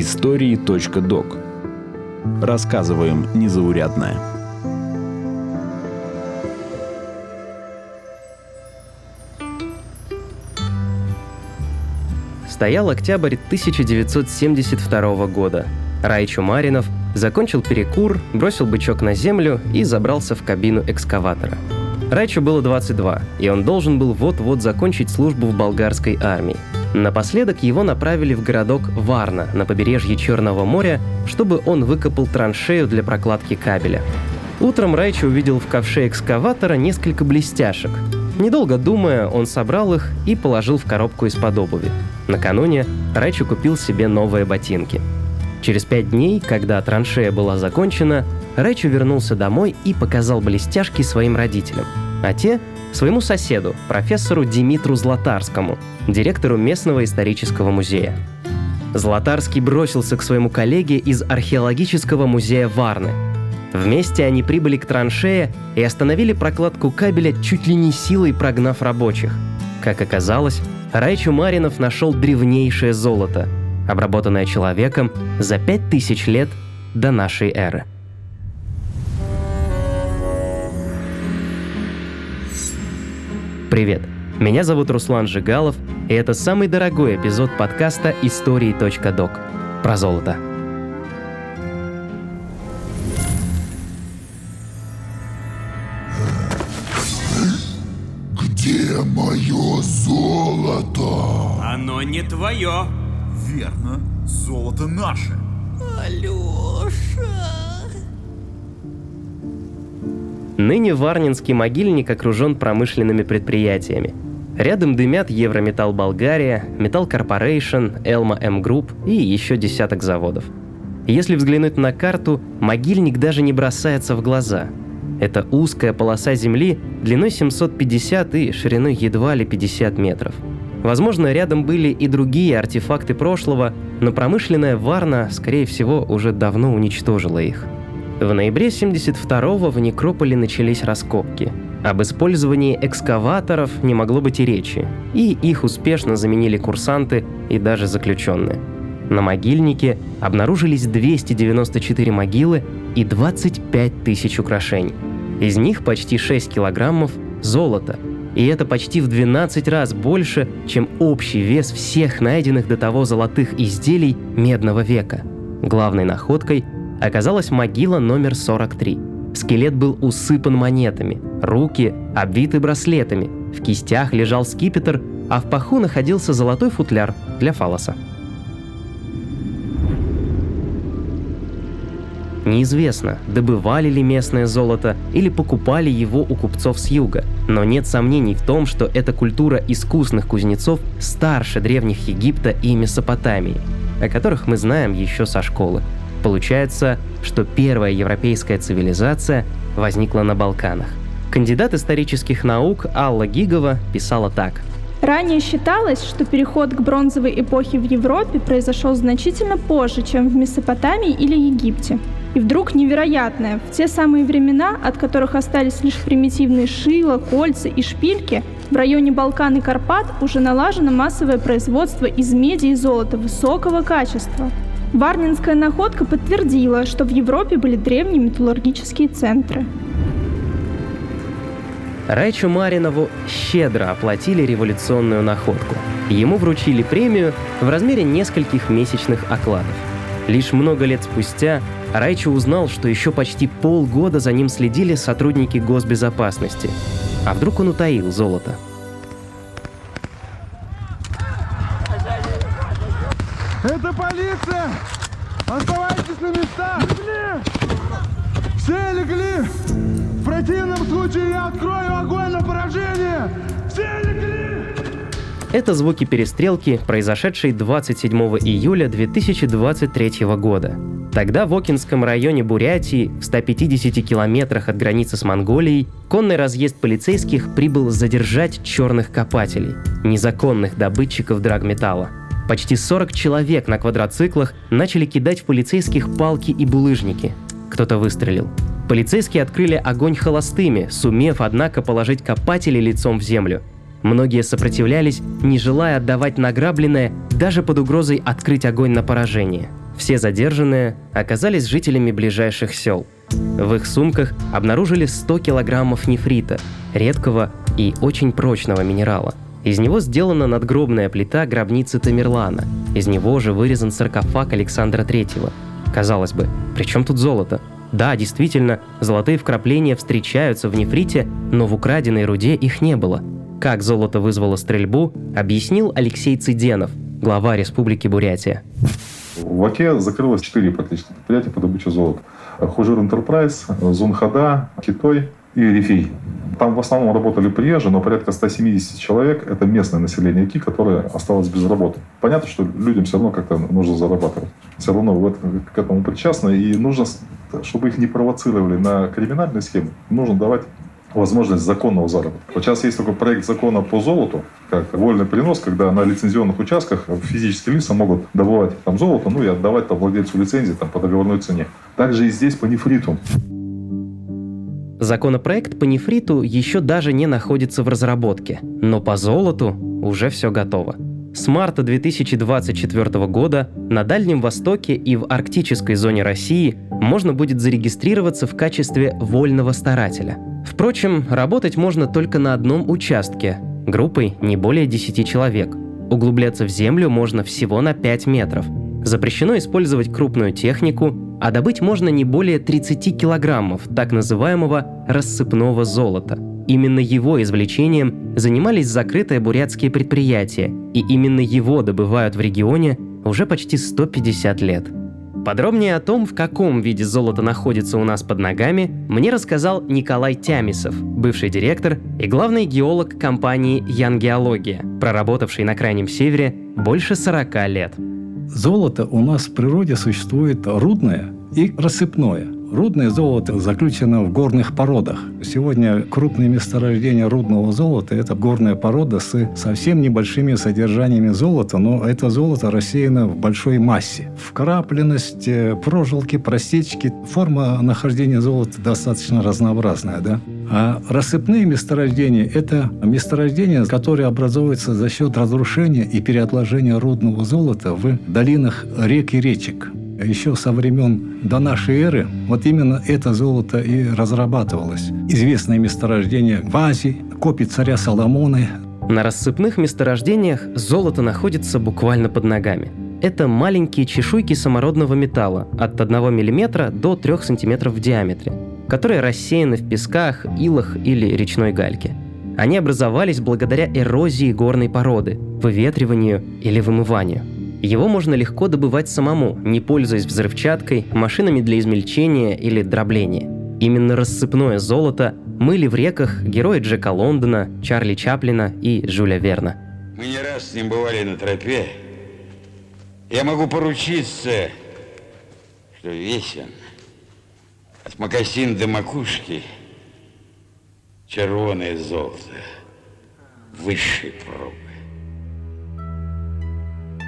Истории.док Рассказываем незаурядное. Стоял октябрь 1972 года. Рай Чумаринов закончил перекур, бросил бычок на землю и забрался в кабину экскаватора. Райчу было 22, и он должен был вот-вот закончить службу в болгарской армии. Напоследок его направили в городок Варна на побережье Черного моря, чтобы он выкопал траншею для прокладки кабеля. Утром Райчи увидел в ковше экскаватора несколько блестяшек. Недолго думая, он собрал их и положил в коробку из-под обуви. Накануне Райчу купил себе новые ботинки. Через пять дней, когда траншея была закончена, Райчу вернулся домой и показал блестяшки своим родителям. А те – своему соседу, профессору Димитру Златарскому, директору местного исторического музея. Златарский бросился к своему коллеге из археологического музея Варны. Вместе они прибыли к траншее и остановили прокладку кабеля чуть ли не силой прогнав рабочих. Как оказалось, Рай Чумаринов нашел древнейшее золото, обработанное человеком за пять тысяч лет до нашей эры. Привет! Меня зовут Руслан Жигалов, и это самый дорогой эпизод подкаста «Истории.док» про золото. Где мое золото? Оно не твое. Верно, золото наше. Алёша! Ныне Варнинский могильник окружен промышленными предприятиями. Рядом дымят Еврометалл Болгария, Metal Corporation, Elma M Group и еще десяток заводов. Если взглянуть на карту, могильник даже не бросается в глаза. Это узкая полоса земли длиной 750 и шириной едва ли 50 метров. Возможно, рядом были и другие артефакты прошлого, но промышленная Варна, скорее всего, уже давно уничтожила их – в ноябре 72-го в некрополе начались раскопки. Об использовании экскаваторов не могло быть и речи, и их успешно заменили курсанты и даже заключенные. На могильнике обнаружились 294 могилы и 25 тысяч украшений. Из них почти 6 килограммов золота, и это почти в 12 раз больше, чем общий вес всех найденных до того золотых изделий медного века. Главной находкой оказалась могила номер 43. Скелет был усыпан монетами, руки обвиты браслетами, в кистях лежал скипетр, а в паху находился золотой футляр для фалоса. Неизвестно, добывали ли местное золото или покупали его у купцов с юга, но нет сомнений в том, что эта культура искусных кузнецов старше древних Египта и Месопотамии, о которых мы знаем еще со школы. Получается, что первая европейская цивилизация возникла на Балканах. Кандидат исторических наук Алла Гигова писала так. Ранее считалось, что переход к бронзовой эпохе в Европе произошел значительно позже, чем в Месопотамии или Египте. И вдруг невероятное, в те самые времена, от которых остались лишь примитивные шила, кольца и шпильки, в районе Балкан и Карпат уже налажено массовое производство из меди и золота высокого качества – Варнинская находка подтвердила, что в Европе были древние металлургические центры. Райчу Маринову щедро оплатили революционную находку. Ему вручили премию в размере нескольких месячных окладов. Лишь много лет спустя Райчу узнал, что еще почти полгода за ним следили сотрудники госбезопасности. А вдруг он утаил золото – Это полиция! Оставайтесь на местах! Легли! Все легли! В противном случае я открою огонь на поражение! Все легли! Это звуки перестрелки, произошедшей 27 июля 2023 года. Тогда в Окинском районе Бурятии, в 150 километрах от границы с Монголией, конный разъезд полицейских прибыл задержать черных копателей, незаконных добытчиков драгметалла. Почти 40 человек на квадроциклах начали кидать в полицейских палки и булыжники. Кто-то выстрелил. Полицейские открыли огонь холостыми, сумев, однако, положить копателей лицом в землю. Многие сопротивлялись, не желая отдавать награбленное, даже под угрозой открыть огонь на поражение. Все задержанные оказались жителями ближайших сел. В их сумках обнаружили 100 килограммов нефрита, редкого и очень прочного минерала. Из него сделана надгробная плита гробницы Тамерлана. Из него же вырезан саркофаг Александра Третьего. Казалось бы, при чем тут золото? Да, действительно, золотые вкрапления встречаются в нефрите, но в украденной руде их не было. Как золото вызвало стрельбу, объяснил Алексей Циденов, глава Республики Бурятия. В Оке закрылось четыре практически предприятия по добыче золота. Хужир Энтерпрайз, Зунхада, Китой и Рифей. Там в основном работали приезжие, но порядка 170 человек – это местное население КИ, которое осталось без работы. Понятно, что людям все равно как-то нужно зарабатывать. Все равно в этом, к этому причастны. И нужно, чтобы их не провоцировали на криминальные схемы, нужно давать возможность законного заработка. Вот сейчас есть такой проект закона по золоту, как вольный принос, когда на лицензионных участках физические лица могут добывать там золото, ну и отдавать там владельцу лицензии там, по договорной цене. Также и здесь по нефриту. Законопроект по нефриту еще даже не находится в разработке, но по золоту уже все готово. С марта 2024 года на Дальнем Востоке и в арктической зоне России можно будет зарегистрироваться в качестве вольного старателя. Впрочем, работать можно только на одном участке, группой не более 10 человек. Углубляться в землю можно всего на 5 метров. Запрещено использовать крупную технику, а добыть можно не более 30 килограммов так называемого рассыпного золота. Именно его извлечением занимались закрытые бурятские предприятия, и именно его добывают в регионе уже почти 150 лет. Подробнее о том, в каком виде золото находится у нас под ногами, мне рассказал Николай Тямисов, бывший директор и главный геолог компании «Янгеология», проработавший на Крайнем Севере больше 40 лет. Золото у нас в природе существует рудное и рассыпное – Рудное золото заключено в горных породах. Сегодня крупные месторождения рудного золота – это горная порода с совсем небольшими содержаниями золота, но это золото рассеяно в большой массе. Вкрапленность, э, прожилки, просечки, форма нахождения золота достаточно разнообразная. Да? А рассыпные месторождения – это месторождения, которые образуются за счет разрушения и переотложения рудного золота в долинах рек и речек еще со времен до нашей эры вот именно это золото и разрабатывалось. Известное месторождение в Азии, копи царя Соломона. На рассыпных месторождениях золото находится буквально под ногами. Это маленькие чешуйки самородного металла от 1 мм до 3 см в диаметре, которые рассеяны в песках, илах или речной гальке. Они образовались благодаря эрозии горной породы, выветриванию или вымыванию – его можно легко добывать самому, не пользуясь взрывчаткой, машинами для измельчения или дробления. Именно рассыпное золото мыли в реках герои Джека Лондона, Чарли Чаплина и Жюля Верна. Мы не раз с ним бывали на тропе. Я могу поручиться, что весь он, от макасин до макушки, червоное золото высшей пробы.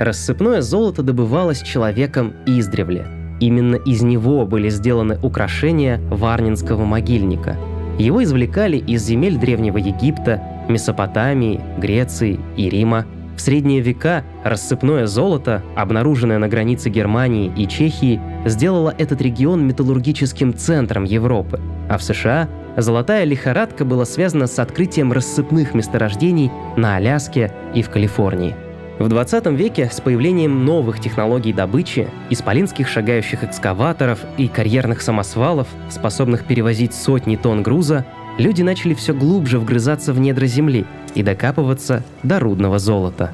Рассыпное золото добывалось человеком издревле. Именно из него были сделаны украшения Варнинского могильника. Его извлекали из земель Древнего Египта, Месопотамии, Греции и Рима. В средние века рассыпное золото, обнаруженное на границе Германии и Чехии, сделало этот регион металлургическим центром Европы. А в США золотая лихорадка была связана с открытием рассыпных месторождений на Аляске и в Калифорнии. В 20 веке с появлением новых технологий добычи, исполинских шагающих экскаваторов и карьерных самосвалов, способных перевозить сотни тонн груза, люди начали все глубже вгрызаться в недра земли и докапываться до рудного золота.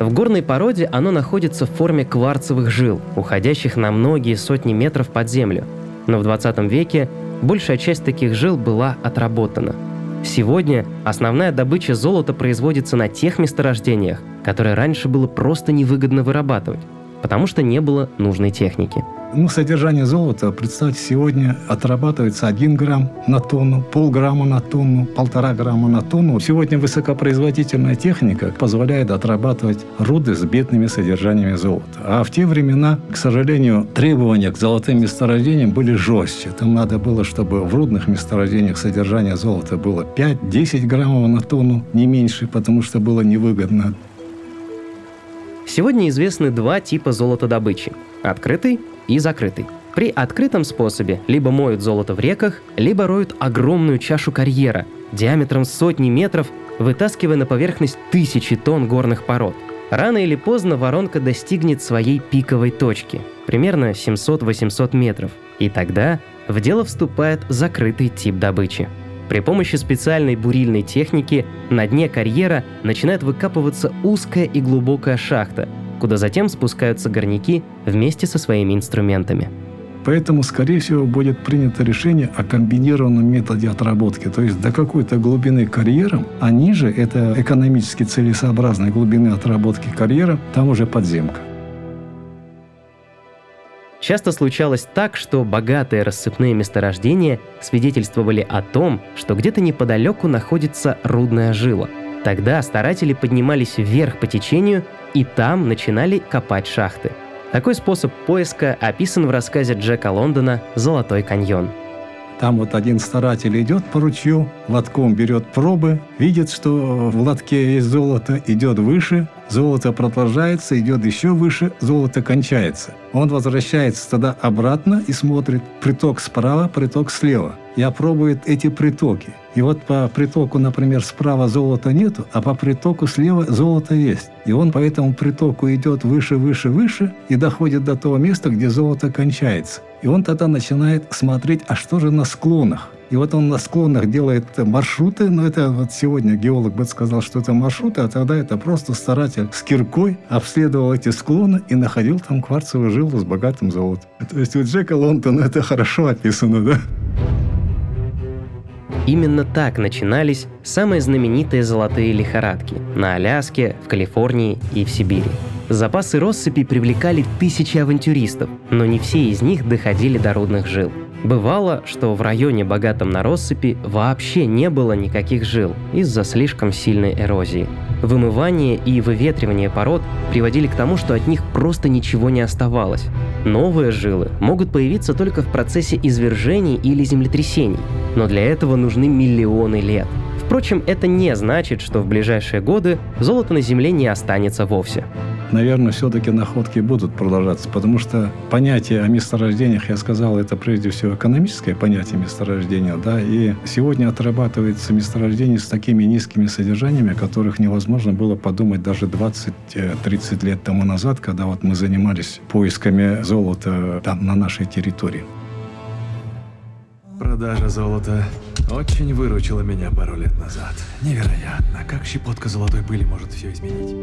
В горной породе оно находится в форме кварцевых жил, уходящих на многие сотни метров под землю. Но в 20 веке большая часть таких жил была отработана – Сегодня основная добыча золота производится на тех месторождениях, которые раньше было просто невыгодно вырабатывать, потому что не было нужной техники. Ну, содержание золота, представьте, сегодня отрабатывается 1 грамм на тонну, полграмма на тонну, полтора грамма на тонну. Сегодня высокопроизводительная техника позволяет отрабатывать руды с бедными содержаниями золота. А в те времена, к сожалению, требования к золотым месторождениям были жестче. Там надо было, чтобы в рудных месторождениях содержание золота было 5-10 граммов на тонну, не меньше, потому что было невыгодно Сегодня известны два типа золотодобычи – открытый и закрытый. При открытом способе либо моют золото в реках, либо роют огромную чашу карьера диаметром сотни метров, вытаскивая на поверхность тысячи тонн горных пород. Рано или поздно воронка достигнет своей пиковой точки, примерно 700-800 метров, и тогда в дело вступает закрытый тип добычи. При помощи специальной бурильной техники на дне карьера начинает выкапываться узкая и глубокая шахта, куда затем спускаются горняки вместе со своими инструментами. Поэтому, скорее всего, будет принято решение о комбинированном методе отработки. То есть до какой-то глубины карьером, а ниже это экономически целесообразной глубины отработки карьера, там уже подземка. Часто случалось так, что богатые рассыпные месторождения свидетельствовали о том, что где-то неподалеку находится рудная жила. Тогда старатели поднимались вверх по течению и там начинали копать шахты. Такой способ поиска описан в рассказе Джека Лондона «Золотой каньон». Там вот один старатель идет по ручью, лотком берет пробы, видит, что в лотке есть золото, идет выше, золото продолжается, идет еще выше, золото кончается. Он возвращается тогда обратно и смотрит приток справа, приток слева. И опробует эти притоки. И вот по притоку, например, справа золота нету, а по притоку слева золото есть. И он по этому притоку идет выше, выше, выше и доходит до того места, где золото кончается. И он тогда начинает смотреть, а что же на склонах? И вот он на склонах делает маршруты, но это вот сегодня геолог бы сказал, что это маршруты, а тогда это просто старатель с киркой обследовал эти склоны и находил там кварцевую жилу с богатым золотом. То есть у Джека Лонтона это хорошо описано, да? Именно так начинались самые знаменитые золотые лихорадки на Аляске, в Калифорнии и в Сибири. Запасы россыпи привлекали тысячи авантюристов, но не все из них доходили до рудных жил. Бывало, что в районе, богатом на россыпи, вообще не было никаких жил из-за слишком сильной эрозии. Вымывание и выветривание пород приводили к тому, что от них просто ничего не оставалось. Новые жилы могут появиться только в процессе извержений или землетрясений, но для этого нужны миллионы лет. Впрочем, это не значит, что в ближайшие годы золото на Земле не останется вовсе наверное, все-таки находки будут продолжаться, потому что понятие о месторождениях, я сказал, это прежде всего экономическое понятие месторождения, да, и сегодня отрабатывается месторождение с такими низкими содержаниями, о которых невозможно было подумать даже 20-30 лет тому назад, когда вот мы занимались поисками золота там, на нашей территории. Продажа золота очень выручила меня пару лет назад. Невероятно, как щепотка золотой пыли может все изменить.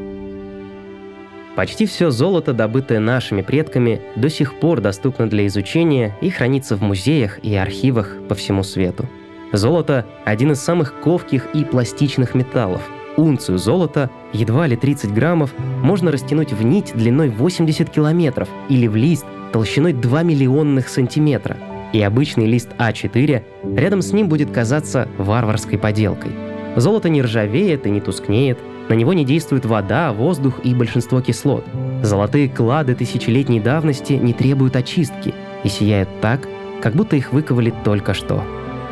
Почти все золото, добытое нашими предками, до сих пор доступно для изучения и хранится в музеях и архивах по всему свету. Золото – один из самых ковких и пластичных металлов. Унцию золота, едва ли 30 граммов, можно растянуть в нить длиной 80 километров или в лист толщиной 2 миллионных сантиметра. И обычный лист А4 рядом с ним будет казаться варварской поделкой. Золото не ржавеет и не тускнеет – на него не действует вода, воздух и большинство кислот. Золотые клады тысячелетней давности не требуют очистки и сияют так, как будто их выковали только что.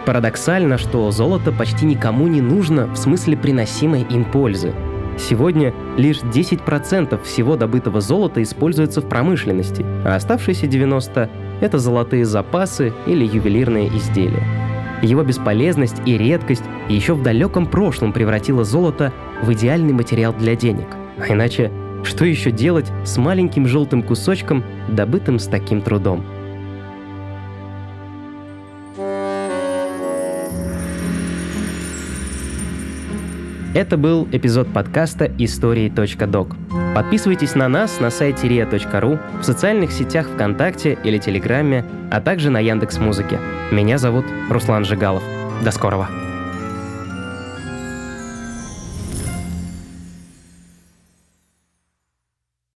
Парадоксально, что золото почти никому не нужно в смысле приносимой им пользы. Сегодня лишь 10% всего добытого золота используется в промышленности, а оставшиеся 90% — это золотые запасы или ювелирные изделия. Его бесполезность и редкость еще в далеком прошлом превратила золото в идеальный материал для денег. А иначе, что еще делать с маленьким желтым кусочком, добытым с таким трудом? Это был эпизод подкаста «Истории.док». Подписывайтесь на нас на сайте ria.ru, в социальных сетях ВКонтакте или Телеграме, а также на Яндекс Музыке. Меня зовут Руслан Жигалов. До скорого!